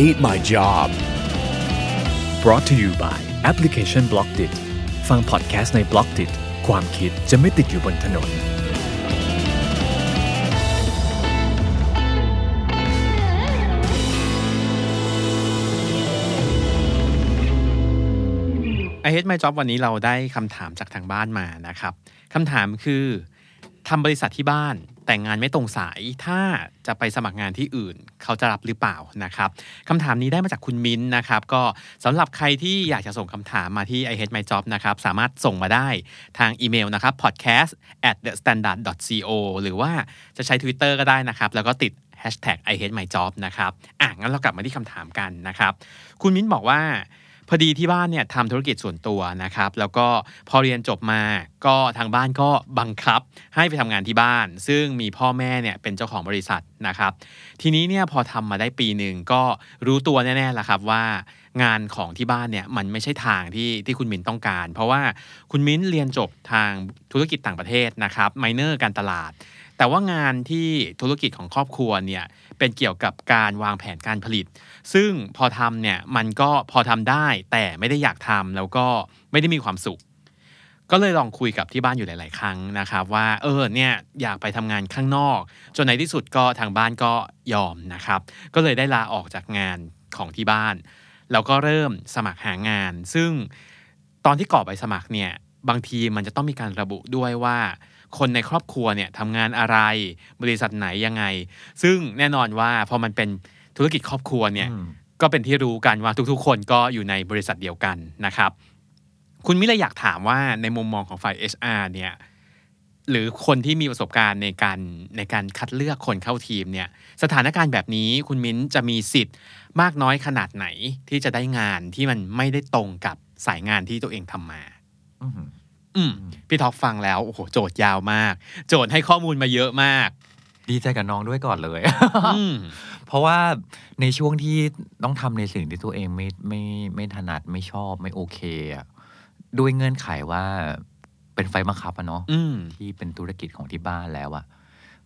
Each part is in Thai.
hate my job. brought to you by Application Blockdit ฟังพอดแคสต์ใน Blockdit ความคิดจะไม่ติดอยู่บนถนนไอเฮดไมจ็อบวันนี้เราได้คำถามจากทางบ้านมานะครับคำถามคือทำบริษัทที่บ้าน แต่งงานไม่ตรงสายถ้าจะไปสมัครงานที่อื่น เขาจะรับหรือเปล่านะครับคำถามนี้ได้มาจากคุณมิ้นนะครับ ก็สำหรับใครที่อยากจะส่งคำถามมาที่ i hate my job นะครับสามารถส่งมาได้ทางอีเมลนะครับ podcast at the standard co หรือว่าจะใช้ Twitter ก็ได้นะครับ แล้วก็ติด hashtag i hate my job นะครับอะงั้นเรากลับมาที่คำถามกันนะครับ คุณมิ้นบอกว่า พอดีที่บ้านเนี่ยทำธุรกิจส่วนตัวนะครับ แล้วก็พอเรียนจบมาก็ทางบ้านก็บังคับให้ไปทำงานที่บ้าน ซึ่งมีพ่อแม่เนี่ยเป็นเจ้าของบริษัทนะครับ ทีนี้เนี่ยพอทำมาได้ปีหนึ่งก็รู้ตัวแน่ๆแล้วครับว่างานของที่บ้านเนี่ยมันไม่ใช่ทางที่ที่คุณมิ้นต้องการ เพราะว่าคุณมิ้นเรียนจบทางธุรกิจต่างประเทศนะครับไมเนอร์การตลาด แต่ว่างานที่ธุรกิจของครอบครัวเนี่ย เป็นเกี่ยวกับการวางแผนการผลิต ซึ่งพอทำเนี่ยมันก็พอทำได้ แต่ไม่ได้อยากทำแล้วก็ไม่ได้มีความสุข ก็เลยลองคุยกับที่บ้านอยู่หลาย ๆ ครั้งนะครับว่าเออเนี่ยอยากไปทำงานข้างนอก จนในที่สุดก็ทางบ้านก็ยอมนะครับ ก็เลยได้ลาออกจากงานของที่บ้านแล้วก็เริ่มสมัครหางาน ซึ่งตอนที่กรอกใบสมัครเนี่ยบางทีมันจะต้องมีการระบุด้วยว่า คนในครอบครัวเนี่ยทำงานอะไรบริษัทไหนยังไง ซึ่งแน่นอนว่าพอมันเป็นธุรกิจครอบครัวเนี่ยก็เป็นที่รู้กันว่าทุกๆ คนก็อยู่ในบริษัทเดียวกันนะครับ คุณมิเลยอยากถามว่าในมุมมองของฝ่าย HR เนี่ยหรือคนที่มีประสบการณ์ในการในการคัดเลือกคนเข้าทีมเนี่ยสถานการณ์แบบนี้คุณมิ้นจะมีสิทธิ์มากน้อยขนาดไหนที่จะได้งานที่มันไม่ได้ตรงกับสายงานที่ตัวเองทำมา อืมพี่ท็อปฟังแล้วโอ้โหโจทย์ยาวมาก โจทย์ให้ข้อมูลมาเยอะมาก ดีใจกับน้องด้วยก่อนเลยอืมเพราะว่าในช่วงที่ต้องทำในสิ่งที่ตัวเองไม่ไม่ไม่ถนัดไม่ชอบไม่โอเคอะด้วยเงื่อนไขว่าเป็นไฟบังคับอะเนาะอืมที่เป็นธุรกิจของที่บ้านแล้วอะ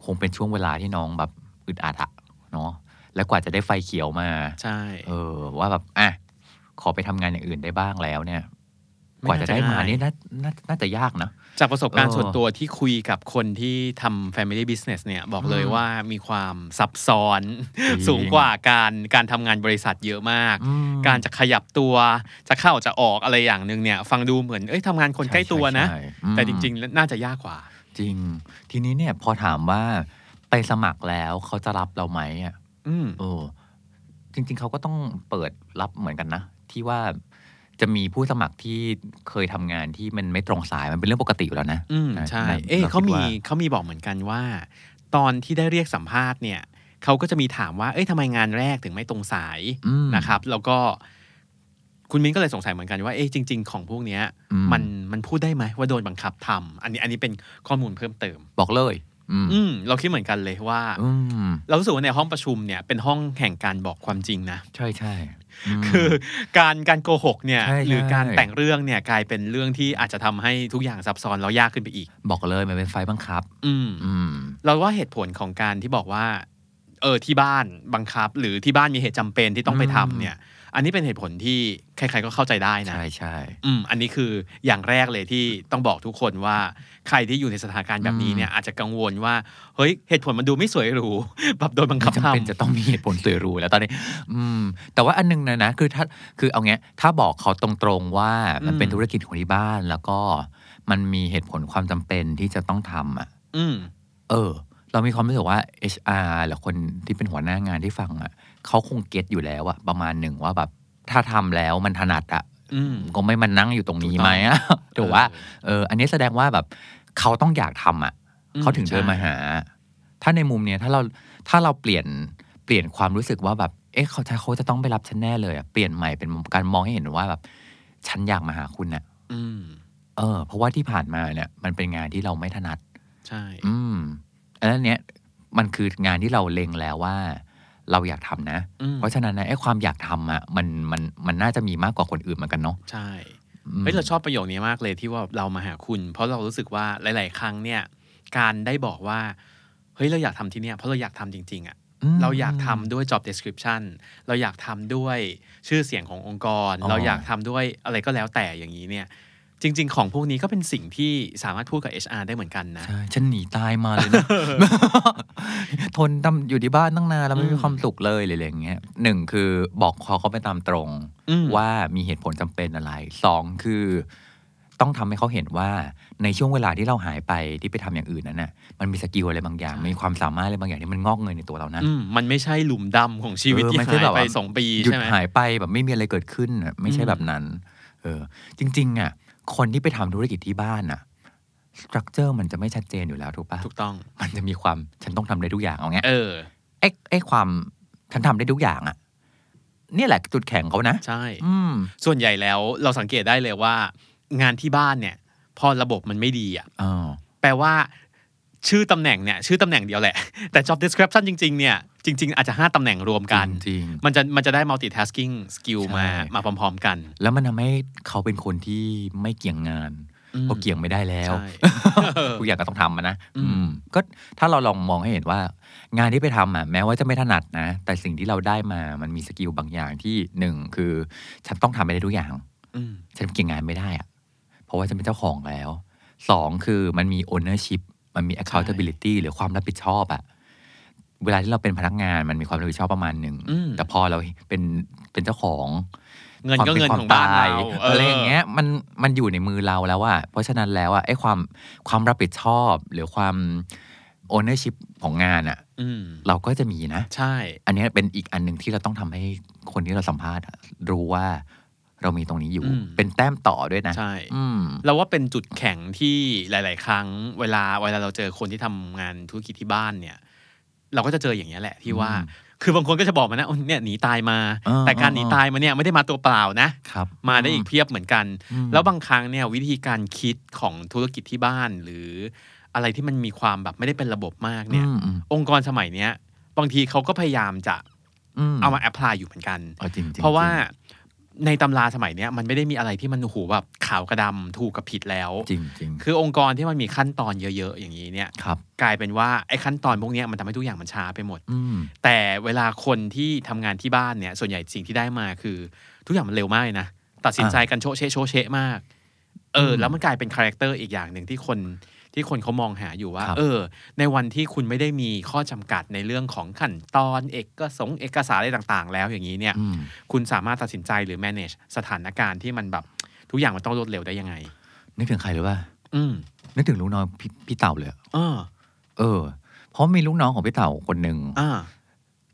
คงเป็นช่วงเวลาที่น้องแบบอึดอัดอะเนาะแล้วกว่าจะได้ไฟเขียวมา ใช่ เออ ว่าแบบอะขอไปทำงานอย่างอื่นได้บ้างแล้วเนี่ยไม่ กว่าจะได้มาน่าจะง่ายนี่น่าน่าน่าจะยากนะ จากประสบการณ์เออส่วนตัวที่คุยกับคนที่ทำ Family Business เนี่ย บอกเลยอืมว่ามีความซับซ้อนจริงสูงกว่าการการทำงานบริษัทเยอะมากอืมการจะขยับตัวจะเข้าจะออกอะไรอย่างหนึ่งเนี่ย ฟังดูเหมือนเอ้ยทำงานคนใกล้ตัวนะใช่ใช่อืมแต่จริง ๆ น่าจะยากกว่า จริง ทีนี้เนี่ยพอถามว่าไปสมัครแล้วเขาจะรับเราไหมอะอืมเออจริง ๆเขาก็ต้องเปิดรับเหมือนกันนะที่ว่า จะมีผู้สมัครที่เคยทำงานที่มันไม่ตรงสายมันเป็นเรื่องปกติอยู่แล้วนะอืมนะใช่นะเอ๊ะรเขาคิดมีว่เขามีบอกเหมือนกันว่า ตอนที่ได้เรียกสัมภาษณ์เนี่ยเขาก็จะมีถามว่า เอ้ยทำไมงานแรกถึงไม่ตรงสายอืมนะครับ แล้วก็คุณมิ้นก็เลยสงสัยเหมือนกันว่าเอ๊ะจริง ๆ ของพวกเนี้ยอืมมันมันพูดได้ไหมว่าโดนบังคับทำอันนี้อันนี้เป็นข้อมูลเพิ่มเติม บอกเลย อืมอืมเราคิดเหมือนกันเลยว่าอืมเรารู้สึกว่าในห้องประชุมเนี่ยเป็นห้องแห่งการบอกความจริงนะ ใช่ใช่มคือการการโกหกเนี่ยใช่หรือการใช่แต่งเรื่องเนี่ยกลายเป็นเรื่องที่อาจจะทำให้ทุกอย่างซับซ้อนแล้วยากขึ้นไปอีก บอกเลยมันเป็นไฟบังคับอืมอืมเราว่าเหตุผลของการที่บอกว่า เออที่บ้านบังคับ หรือที่บ้านมีเหตุจำเป็นที่ต้องไปทำเนี่ย อันนี้เป็นเหตุผลที่ใครๆก็เข้าใจได้นะใช่ใช่อืมอันนี้คืออย่างแรกเลยที่ต้องบอกทุกคนว่าใครที่อยู่ในสถานการณ์แบบนี้เนี่ยอาจจะกังวลว่าเฮ้ยเหตุผลมันดูไม่สวยหรูแบบโดนบังคับไม่จำเป็นทำจะต้องมีเหตุผลสวยหรูแล้วตอนนี้ อืม แต่ว่าอันนึงนะนะคือถ้าคือเอาเงี้ยถ้าบอกเขาตรงๆว่ามันเป็นอืมธุรกิจของที่บ้านแล้วก็มันมีเหตุผลความจำเป็นที่จะต้องทำอะ อืม เออ เรามีความรู้สึกว่า HR หรือคนที่เป็นหัวหน้างานที่ฟังอะ เขาคงเก็ตอยู่แล้วอะประมาณหนึ่งว่าแบบถ้าทำแล้วมันถนัดอะอืมก็ไม่มานั่งอยู่ตรงนี้ถูกต้องไหมอะถูกว่าเออเอออันนี้แสดงว่าแบบเขาต้องอยากทำอะอืมเขาถึงเดินมาใช่หา ถ้าในมุมเนี้ยถ้าเราถ้าเราเปลี่ยนเปลี่ยนความรู้สึกว่าแบบ เอ๊ะเขาจะเขาจะต้องไปรับฉันแน่เลยอะเปลี่ยนใหม่เป็นการมองให้เห็นว่าแบบ ฉันอยากมาหาคุณน่ะอืมเออ เพราะว่าที่ผ่านมาเนี่ย มันเป็นงานที่เราไม่ถนัด ใช่ อืมอันนั้นเนี้ยมันคืองานที่เราเล็งแล้วว่า เราอยากทำนะอืมเพราะฉะนั้นนะไอ้ความอยากทำอะมันมันมันน่าจะมีมากกว่าคนอื่นเหมือนกันเนาะใช่อืมเฮ้ยเราชอบประโยคนี้มากเลยที่ว่าเรามาหาคุณ เพราะเรารู้สึกว่าหลาย ๆ ครั้งเนี่ย การได้บอกว่าเฮ้ยเราอยากทำที่เนี่ยเพราะเราอยากทำจริง ๆอะมเราอยากทำด้วย job description เราอยากทำด้วยชื่อเสียงขององค์กรอ๋อเราอยากทำด้วยอะไรก็แล้วแต่อย่างนี้เนี่ย จริง ๆ ของพวกนี้ก็เป็นสิ่งที่สามารถพูดกับ HR ได้เหมือนกันนะ ใช่ ฉันหนีตายมาเลยนะ ทนทำอยู่ที่บ้านตั้งนานแล้วไม่อืมีมความสุขเลยอะไรอย่างเงี้ยหนึ่งคือบอกเขาเขาไปตามตรงอืมว่ามีเหตุผลจำเป็นอะไรสองคือ ต้องทำให้เขาเห็นว่าในช่วงเวลาที่เราหายไปที่ไปทำอย่างอื่นนั้นน่ะมันมีสกิลอะไรบางอย่าง มีความสามารถอะไรบางอย่างที่มันงอกเงยในตัวเรานะอืมมันไม่ใช่หลุมดำของชีวิตเออที่ไม่ใช่หายแบบไปว่าสองปีหยุดใช่ไหมหายไปแบบไม่มีอะไรเกิดขึ้นน่ะไม่ใช่อืมแบบนั้น เออ จริง ๆ อะ คนที่ไปทำธุรกิจที่บ้านอะสตรัคเจอร์มันจะไม่ชัดเจนอยู่แล้วถูกปะถูกต้อง มันจะมีความฉันต้องทำได้ทุกอย่างเอาเงี้ยเออไอ้ไอ้ความฉันทำได้ทุกอย่างอะเนี่ยแหละจุดแข็งเขานะ ใช่ อืมส่วนใหญ่แล้วเราสังเกตได้เลยว่า งานที่บ้านเนี่ย พอระบบมันไม่ดีอะอ๋อแปลว่า ชื่อตำแหน่งเนี่ยชื่อตำแหน่งเดียวแหละ แต่ job description จริง ๆ เนี่ย จริง ๆ อาจจะ 5 ตำแหน่งรวมกันจริงมันจะมันจะได้ multitasking skill ใช่มามาพร้อม ๆ กันๆแล้วมันทำให้เขาเป็นคนที่ไม่เกี่ยงงานอืมเพราะเกี่ยงไม่ได้แล้วใช่ทุกอย่างก็ต้องทำมันนะอืมอืมก็ถ้าเราลองมองให้เห็นว่า งานที่ไปทำอะแม้ว่าจะไม่ถนัดนะ แต่สิ่งที่เราได้มามันมีสกิลบางอย่างที่หนึ่งคือฉันต้องทำไปได้ทุกอย่างอืมฉันเกี่ยงงานไม่ได้อะเพราะว่าฉันเป็นเจ้าของแล้วสองคือมันมี ownership มันมี accountability หรือความรับผิดชอบอะเวลาที่เราเป็นพนักงานมันมีความรับผิดชอบประมาณหนึ่งอืมแต่พอเราเป็นเป็นเจ้าของ เงินก็ควมป็เงินควมของบ้านเราตยอะไรอย่างเงี้ยมันมันอยู่ในมือเราแล้วอะเพราะฉะนั้นแล้วอะไอ้ความความรับผิดชอบหรือความ ownership ของงานอะอืมเราก็จะมีนะ ใช่ อันเนี้ยเป็นอีกอันหนึ่งที่เราต้องทำให้คนที่เราสัมภาษณ์อะรู้ว่า เรามีตรงนี้อยู่อืมเป็นแต้มต่อด้วยนะใช่อืมเราว่าเป็นจุดแข็งที่หลาย ๆ ครั้ง เวลาเวลาเราเจอคนที่ทำงานธุรกิจที่บ้านเนี่ย เราก็จะเจออย่างนี้ยแหละที่ว่าอืมคือบางคนก็จะบอกมานะโอ้เนี่ยหนีตายมาอ่าแต่การอ่าหนีตายมาเนี่ยไม่ได้มาตัวเปล่านะครับมาได้อีกเพียบเหมือนกันอืมแล้วบางครั้งเนี่ยวิธีการคิดของธุรกิจที่บ้านหรืออะไรที่มันมีความแบบไม่ได้เป็นระบบมากเนี่ยอืมอืมองค์กรสมัยเนี้ย บางทีเขาก็พยายามจะอืมเอามาแอพพลายอยู่เหมือนกันเอาจริงๆเพราะว่าจง ในตำราสมัยเนี้ยมันไม่ได้มีอะไรที่มันโอ้โหแบบขาวกระดำถูกกับผิดแล้ว จริงจริงคือองค์กรที่มันมีขั้นตอนเยอะ ๆ อย่างนี้เนี่ยครับกลายเป็นว่าไอ้ขั้นตอนพวกเนี้ยมันทำให้ทุกอย่างมันช้าไปหมดอืมแต่เวลาคนที่ทำงานที่บ้านเนี่ย ส่วนใหญ่สิ่งที่ได้มาคือ ทุกอย่างมันเร็วมากเลยนะตัดสินใจกันโชะเชะโชะเชะมาก เอออืมแล้วมันกลายเป็น character อีกอย่างหนึ่งที่คน ที่คนเขามองหาอยู่ว่าครับเออ ในวันที่คุณไม่ได้มีข้อจำกัดในเรื่องของขั้นตอนเอกสงค์เอกสารอะไรต่างๆ แล้วอย่างนี้เนี่ยอืมคุณสามารถตัดสินใจหรือ manage สถานการณ์ที่มันแบบทุกอย่างมันต้องรวดเร็วได้ยังไง นึกถึงใครหรือว่า อืมนึกถึงลูกน้องพี่พี่เต่าเลยอะเออ เออ เพราะมีลูกน้องของพี่เต่าคนหนึ่ง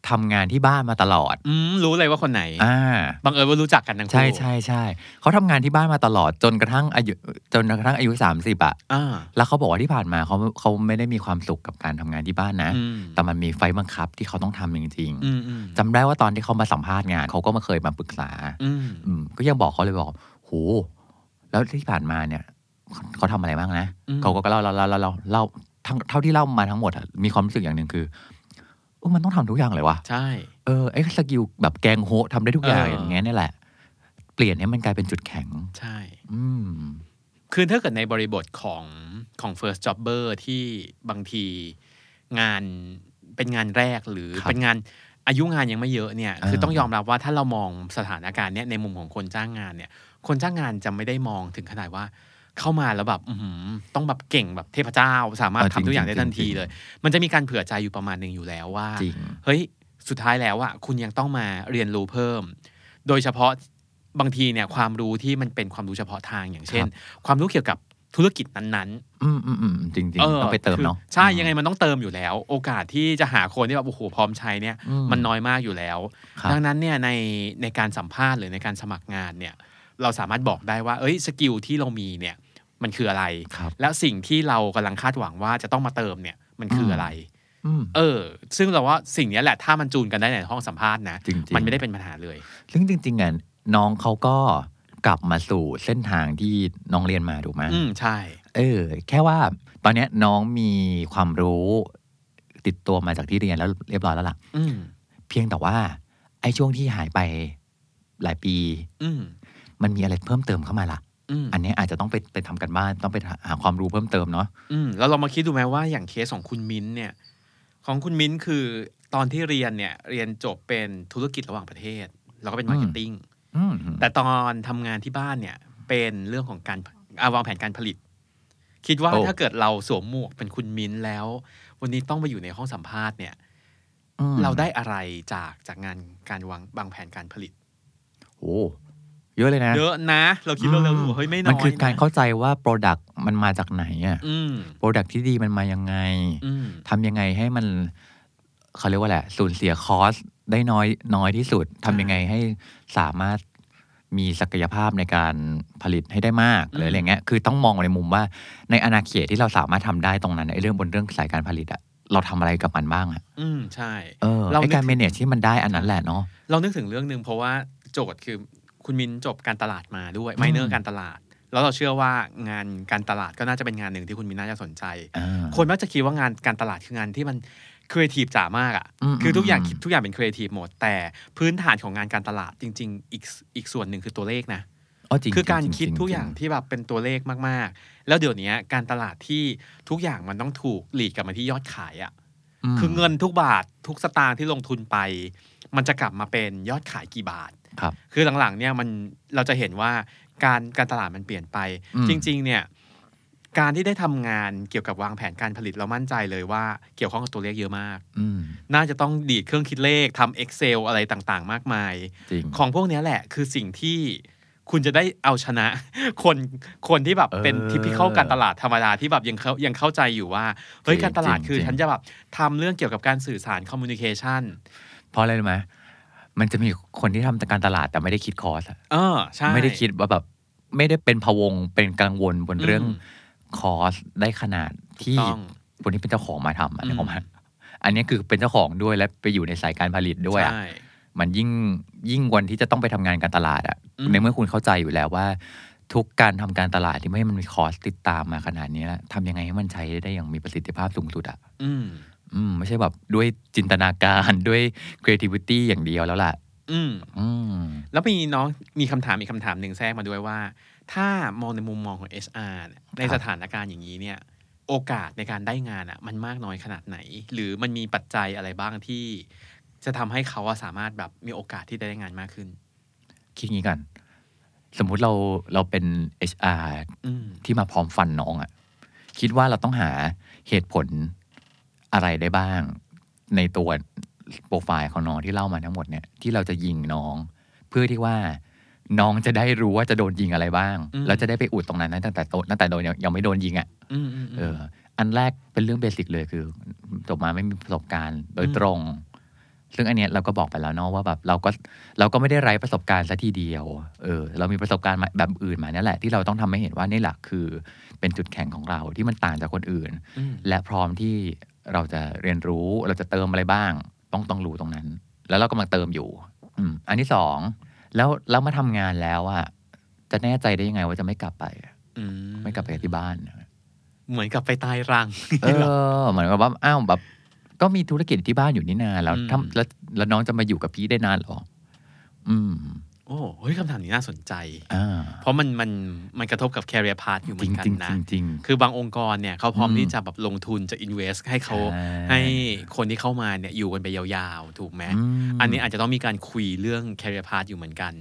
อ่าทำงานที่บ้านมาตลอดอืมรู้เลยว่าคนไหนอ่าบังเอิญว่ารู้จักกันทั้งคู่ใช่ใช่ใช่เขาทำงานที่บ้านมาตลอดจนกระทั่งอายุจนกระทั่งอายุสามสิบอะอ่าแล้วเขาบอกว่าที่ผ่านมาเขาเขาไม่ได้มีความสุขกับการทำงานที่บ้านนะอืมแต่มันมีไฟบังคับที่เขาต้องทำจริงอืมอืมๆจำได้ว่าตอนที่เขามาสัมภาษณ์งานเขาก็มาเคยมาปรึกษาอืมอืมก็ยังบอกเขาเลยบอกโหแล้วที่ผ่านมาเนี่ยเขาเขาทำอะไรบ้างนะอืมเขาก็เล่าเล่าเล่าเล่าเล่าเล่าทั้งเท่าที่เล่ามาทั้งหมดอะมีความรู้สึกอย่างหนึ่งคือเออ มันต้องทำทุกอย่างเลยวะใช่ เออไอ้ skill แบบแกงโฮะทำได้ทุกอย่างเออออย่างเงี้ยนี่แหละ เปลี่ยนให้มันกลายเป็นจุดแข็ง ใช่ อืมคือถ้าเกิดในบริบทของของ first jobber ที่บางทีงานเป็นงานแรกหรือครับเป็นงานอายุงานยังไม่เยอะเนี่ย คือเออต้องยอมรับว่าถ้าเรามองสถานการณ์เนี้ยในมุมของคนจ้างงานเนี่ย คนจ้างงานจะไม่ได้มองถึงขนาดว่า เข้ามาแล้วแบบอื้อหือต้องแบบเก่งแบบเทพเจ้า สามารถเออจริทำงทุกอย่างจริได้งทันทีจริงเลย มันจะมีการเผื่อใจอยู่ประมาณหนึ่งอยู่แล้วว่าจริงเฮ้ยสุดท้ายแล้วอะคุณยังต้องมาเรียนรู้เพิ่ม โดยเฉพาะบางทีเนี่ยความรู้ที่มันเป็นความรู้เฉพาะทางอย่างเช่น ความรู้เกี่ยวกับธุรกิจนั้นๆ อืมอืมอืมจริงจริงเออต้องไปเติมเนาะคือใช่ยังไงมันต้องเติมอยู่แล้ว โอกาสที่จะหาคนที่แบบโอ้โหพร้อมใช้เนี่ยอืมันน้อยมากอยู่แล้วครับดังนั้นเนี่ยในในการสัมภาษณ์หรือในการสมัครงานเนี่ยเราสามารถบอกได้ว่า เอ้ยสกิลที่เรามีเนี่ย มันคืออะไรครับแล้วสิ่งที่เรากำลังคาดหวังว่าจะต้องมาเติมเนี่ยมันคืออะไรอืมเออ ซึ่งเราว่าสิ่งเนี้ยแหละถ้ามันจูนกันได้ในห้องสัมภาษณ์นะจริงๆมันไม่ได้เป็นปัญหาเลยซึ่งจริงๆอะน้องเขาก็กลับมาสู่เส้นทางที่น้องเรียนมาถูกไหมอืมใช่ เออ แค่ว่าตอนเนี้ยน้องมีความรู้ ติดตัวมาจากที่เรียนแล้วเรียบร้อยแล้วล่ะอืมเพียงแต่ว่า ไอ้ช่วงที่หายไปหลายปี อืมมันมีอะไรเพิ่มเติมเข้ามาล่ะ อืมอันเนี้ยอาจจะต้องไปไปทำการบ้านต้องไปหาความรู้เพิ่มเติมเนาะอืมแล้วเรามาคิดดูไหมว่าอย่างเคสของคุณมิ้นท์เนี่ย ของคุณมิ้นท์คือตอนที่เรียนเนี่ย เรียนจบเป็นธุรกิจระหว่างประเทศ แล้วก็เป็น marketing อืมแต่ตอนทำงานที่บ้านเนี่ย เป็นเรื่องของการอ่าวางแผนการผลิต คิดว่าโอ้ถ้าเกิดเราสวมหมวกเป็นคุณมิ้นท์แล้ว วันนี้ต้องมาอยู่ในห้องสัมภาษณ์เนี่ยอืมเราได้อะไรจากจากงานการวางวางแผนการผลิตโอ้ เยอะเลยนะ เยอะนะ เราคิดเราเราเฮ้ยไม่น้อยมันคือการนะเข้าใจว่า Product มันมาจากไหนอะอืม Product ที่ดีมันมายังไงอืมทำยังไงให้มันเขาเรียกว่าแหละ สูญเสียคอสได้น้อยน้อยที่สุดทำยังไงให้สามารถมีศักยภาพในการผลิตให้ได้มากหรืออะไรเงี้ย คือต้องมองในมุมว่าในอาณาเขตที่เราสามารถทำได้ตรงนั้นไอ้เรื่องบนเรื่องสายการผลิตอะเราทำอะไรกับมันบ้างอะอืมใช่ เออเราไอ้การนึก manage ที่มันได้อันนั้นแหละเนาะ เรานึกถึงเรื่องหนึ่งเพราะว่าโจทย์คือ คุณมิ้นท์จบการตลาดมาด้วยอืม minor การตลาด แล้วเราเชื่อว่างานการตลาดก็น่าจะเป็นงานหนึ่งที่คุณมิ้นท์น่าจะสนใจอ่าคนมักจะคิดว่างานการตลาดคืองานที่มันครีเอทีฟจ๋ามากอะ่ะอืมคือทุกอย่างอืมคิดทุกอย่างเป็นครีเอทีฟหมด แต่พื้นฐานของงานการตลาดจริง ๆ อีกอีกส่วนหนึ่งคือตัวเลขนะอ๋อจริงคือการจงๆคิดทุกอย่างจริที่แบบเป็นตัวเลขมากๆ แล้วเดี๋ยวนี้การตลาดที่ทุกอย่างมันต้องถูกหลีดกลับมาที่ยอดขายอะ่ะมคือเงินทุกบาททุกสตางค์ที่ลงทุนไป มันจะกลับมาเป็นยอดขายกี่บาท ครับ คือหลังๆเนี่ยมันเราจะเห็นว่าการการตลาดมันเปลี่ยนไปอืมจริง ๆ เนี่ยการที่ได้ทำงานเกี่ยวกับวางแผนการผลิตเรามั่นใจเลยว่าเกี่ยวข้องกับตัวเลขเยอะมากอืมน่าจะต้องดีดเครื่องคิดเลขทำ Excel อะไรต่างๆ มากมายจริงของพวกเนี้ยแหละคือสิ่งที่คุณจะได้เอาชนะ คนคนที่แบบเป็นเออ typical การตลาดธรรมดาที่แบบยังเข้ายังเข้าใจอยู่ว่าเฮ้ยจริงการตลาดจริงคือจริงฉันจะแบบทำเรื่องเกี่ยวกับการสื่อสารคอมมูนิเคชันเพราะอะไรรู้ไหม มันจะมีคนที่ทำการตลาดแต่ไม่ได้คิดคอร์สอะเออใช่ ไม่ได้คิดว่าแบบไม่ได้เป็นพะวงเป็นกังวลบนเรื่องอืมคอร์สได้ขนาดที่ต้องคนที่เป็นเจ้าของมาทำอะอืมนึกออกไหมอันนี้คือเป็นเจ้าของด้วยและไปอยู่ในสายการผลิตด้วยอะ ใช่ มันยิ่งยิ่งวันที่จะต้องไปทำงานการตลาดอะอืม ในเมื่อคุณเข้าใจอยู่แล้วว่า ทุกการทำการตลาดที่ไม่ให้มันมีคอร์สติดตามมาขนาดนี้แล้วทำยังไงให้มันใช้ได้อย่างมีประสิทธิภาพสูงสุดอะอืมอืม ไม่ใช่แบบด้วยจินตนาการด้วย creativity อย่างเดียวแล้วล่ะ อืมอืมแล้วมีน้องมีคำถามอีกคำถามหนึ่งแทรกมาด้วยว่า ถ้ามองในมุมมองของ HR เนี่ยในครับสถานการณ์อย่างนี้เนี่ย โอกาสในการได้งานอะ มันมากน้อยขนาดไหน หรือมันมีปัจจัยอะไรบ้างที่จะทำให้เขาอะสามารถแบบมีโอกาสที่จะได้งานมากขึ้น คิดงี้กัน สมมุติเราเราเป็น HR อืมที่มาพร้อมฟันน้องอะ่ะ คิดว่าเราต้องหาเหตุผล อะไรได้บ้าง ในตัวโปรไฟล์ของน้องที่เล่ามาทั้งหมดเนี่ยที่เราจะยิงน้อง เพื่อที่ว่าน้องจะได้รู้ว่าจะโดนยิงอะไรบ้างอืมแล้วจะได้ไปอุดตรงนั้นตั้งแต่โตตั้งแต่โดนยังยังไม่โดนยิงอะ่ะอืมอืมเออ อันแรกเป็นเรื่องเบสิกเลยคือจบมาไม่มีประสบการณ์โดยตรง ซึ่งอันเนี้ยเราก็บอกไปแล้วเนาะว่าแบบเราก็เราก็ไม่ได้ไร้ประสบการณ์ซะทีเดียว เออ เรามีประสบการณ์มาแบบอื่นมาเนี่ยแหละ ที่เราต้องทำให้เห็นว่านี่แหละคือ เป็นจุดแข็งของเราที่มันต่างจากคนอื่นอืมและพร้อมที่ เราจะเรียนรู้เราจะเติมอะไรบ้าง ต้องต้องรู้ตรงนั้น แล้วเรากำลังเติมอยู่ อืม อันที่สองแล้วแล้วมาทำงานแล้วอะจะแน่ใจได้ยังไงว่าจะไม่กลับไปอะอืไม่กลับไปที่บ้าน เหมือนกับไปตายรังเออเหมือนกับว่าอ้าวแบบก็มีธุรกิจที่บ้านอยู่นี่นานแล้วอืมถ้าแล้วแล้วน้องจะมาอยู่กับพี่ได้นานเหรอ อืม โอ้เฮ้ยคำถามนี้น่าสนใจอ่าเพราะมันมันมันกระทบกับ career path อยู่เหจมืริองนกันจริงนะจริงคือบางองค์กรเนี่ยเขาพร้อมอืมที่จะแบบลงทุนจะ invest ให้เขาใช่ให้คนที่เข้ามาเนี่ยอยู่กันไปยาวๆ ถูกไหมมอันนี้อาจจะต้องมีการคุยเรื่อง career path อยู่เหมือนกัน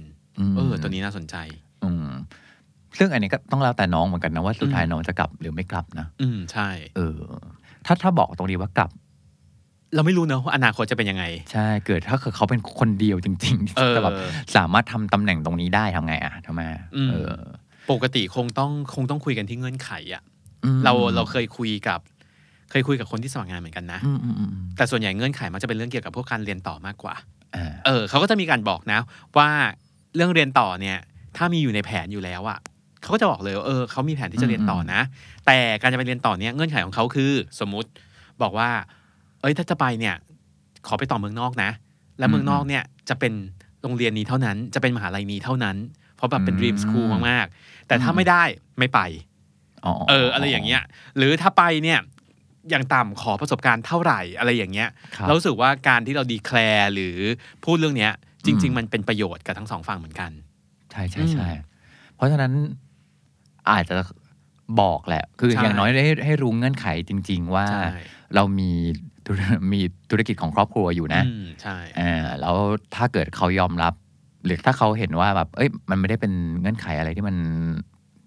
มเออ ตัวนี้น่าสนใจ อืมซึ่งอันนี้ก็ต้องแล้วแต่น้องเหมือนกันนะว่าสุดท้ายอืมน้องจะกลับหรือไม่กลับนะ อืมใช่ เออ ถ้าถ้าบอกตรงนี้ว่ากลับ เราไม่รู้เนอะว่าอนาคตจะเป็นยังไง ใช่เกิดถ้าเกิดเขาเป็นคนเดียวจริงๆเออแต่แบบสามารถทำตำแหน่งตรงนี้ได้ทำไงอะทำไมอืมเออ ปกติคงต้องคงต้องคุยกันที่เงื่อนไขอะอืมเราเราเคยคุยกับ เคยคุยกับคนที่สมัครงานเหมือนกันนะอืมอืมอืมอืมแต่ส่วนใหญ่เงื่อนไขมันจะเป็นเรื่องเกี่ยวกับพวกการเรียนต่อมากกว่าอ่าเออเขาก็จะมีการบอกนะ ว่าเรื่องเรียนต่อเนี่ย ถ้ามีอยู่ในแผนอยู่แล้วอะเขาก็จะบอกเลยว่าเออเขามีแผนที่จะเรียนต่อนะ แต่การจะไปเรียนต่อเนี่ยเงื่อนไขของเขาคือ สมมุติบอกว่า เอ้ยถ้าจะไปเนี่ยขอไปต่อเมืองนอกนะ และเมืองนอกเนี่ยจะเป็นโรงเรียนนี้เท่านั้น จะเป็นมหาลัยนี้เท่านั้น เพราะแบบเป็นอืม dream school มากๆ แต่ถ้าไม่ได้ไม่ไปอ๋อเอออะไรอย่างเงี้ย หรือถ้าไปเนี่ยอย่างต่ำขอประสบการณ์เท่าไหร่อะไรอย่างเงี้ยครับเรารู้สึกว่าการที่เราดีแคลร์หรือพูดเรื่องเนี้ย จริงอืมๆมันเป็นประโยชน์กับทั้งสองฝั่งเหมือนกัน ใช่ใช่ใช่เพราะฉะนั้นอาจจะบอกแหละ คือใช่อย่างน้อยให้ให้รู้เงื่อนไขจริง ๆ ว่าใช่เรามีธุร มีธุรกิจของครอบครัวอยู่นะอืมใช่อ่าแล้วถ้าเกิดเขายอมรับ หรือถ้าเขาเห็นว่าแบบ เอ้ย มันไม่ได้เป็นเงื่อนไขอะไรที่มัน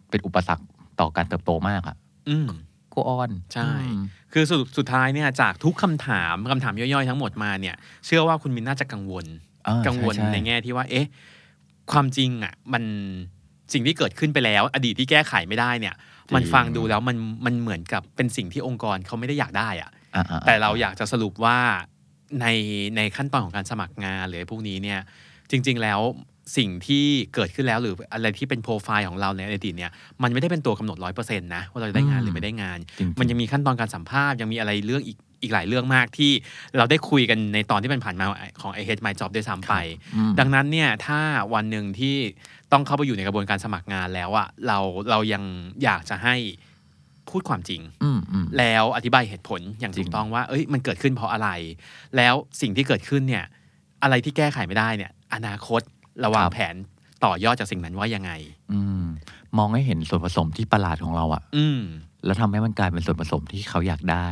เป็นอุปสรรคต่อการเติบโตมากอะอืมก็อ้อนใช่อืมคือสรุปสุดท้ายเนี่ยจากทุกคำถามคำถามย่อยๆทั้งหมดมาเนี่ย เชื่อว่าคุณมินน่าจะกังวลอ่ากังวลช่ช่ในแง่ที่ว่า เอ๊ะ ความจริงอะ มันสิ่งที่เกิดขึ้นไปแล้ว อดีตที่แก้ไขไม่ได้เนี่ย มันฟังดูแล้วมันมันเหมือนกับเป็นสิ่งที่องค์กรเขาไม่ได้อยากได้อะอ่าๆๆ แต่เราอยากจะสรุปว่าในในขั้นตอนของการสมัครงานหรือพวกนี้เนี่ยจริง ๆแล้วสิ่งที่เกิดขึ้นแล้วหรืออะไรที่เป็นโปรไฟล์ของเราในอดีตเนี่ยมันไม่ได้เป็นตัวกำหนดร้อยเปอร์เซ็นต์นะว่าเราจะได้งานหรือไม่ได้งานจริงๆมันยังมีขั้นตอนการสัมภาษณ์ยังมีอะไรเรื่องอีกอีกหลายเรื่องมากที่เราได้คุยกันในตอนที่เป็นผ่านมาของ I Hate My Job ด้วยซ้ำไปอืมดังนั้นเนี่ยถ้าวันหนึ่งที่ต้องเข้าไปอยู่ในกระบวนการสมัครงานแล้วอะเราเรายังอยากจะให้ พูดความจริงอืมอืมแล้วอธิบายเหตุผลอย่างจริถูงกต้องว่า เอ้ย มันเกิดขึ้นเพราะอะไร แล้วสิ่งที่เกิดขึ้นเนี่ย อะไรที่แก้ไขไม่ได้เนี่ย อนาคตระวางแผนต่อยอดจากสิ่งนั้นว่ายังไง อืมมองให้เห็นส่วนผสมที่ประหลาดของเราอะอืมแล้วทำให้มันกลายเป็นส่วนผสมที่เขาอยากได้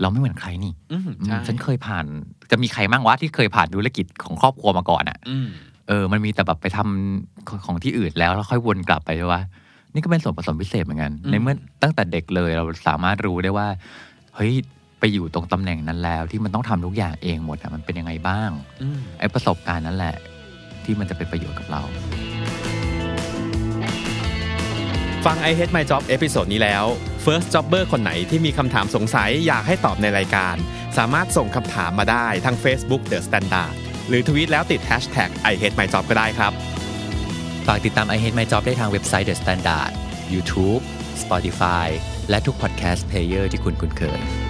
เราไม่เหมือนใครนี่อืมอืมใช่ฉันเคยผ่าน จะมีใครบ้างวะที่เคยผ่านธุรกิจของครอบครัวมาก่อนอะอืมเออ มันมีแต่แบบไปทำของของที่อื่นแล้วแล้วค่อยวนกลับไปใช่ว่า นี่ก็เป็นส่วนผสมพิเศษเหมือนกันอืมในเมื่อตั้งแต่เด็กเลยเราสามารถรู้ได้ว่า เฮ้ยไปอยู่ตรงตำแหน่งนั้นแล้ว ที่มันต้องทำทุกอย่างเองหมดอะมันเป็นยังไงบ้างอืมไอ้ประสบการณ์นั้นแหละ ที่มันจะเป็นประโยชน์กับเราฟัง I Hate My Job episode นี้แล้ว First Jobber คนไหนที่มีคำถามสงสัยอยากให้ตอบในรายการ สามารถส่งคำถามมาได้ทาง Facebook The Standard หรือทวีตแล้วติด Hashtag I Hate My Job ก็ได้ครับ ฝากติดตาม I Hate My Job ได้ทางเว็บไซต์ The Standard YouTube Spotify และทุก podcast player ที่คุณคุ้นเคย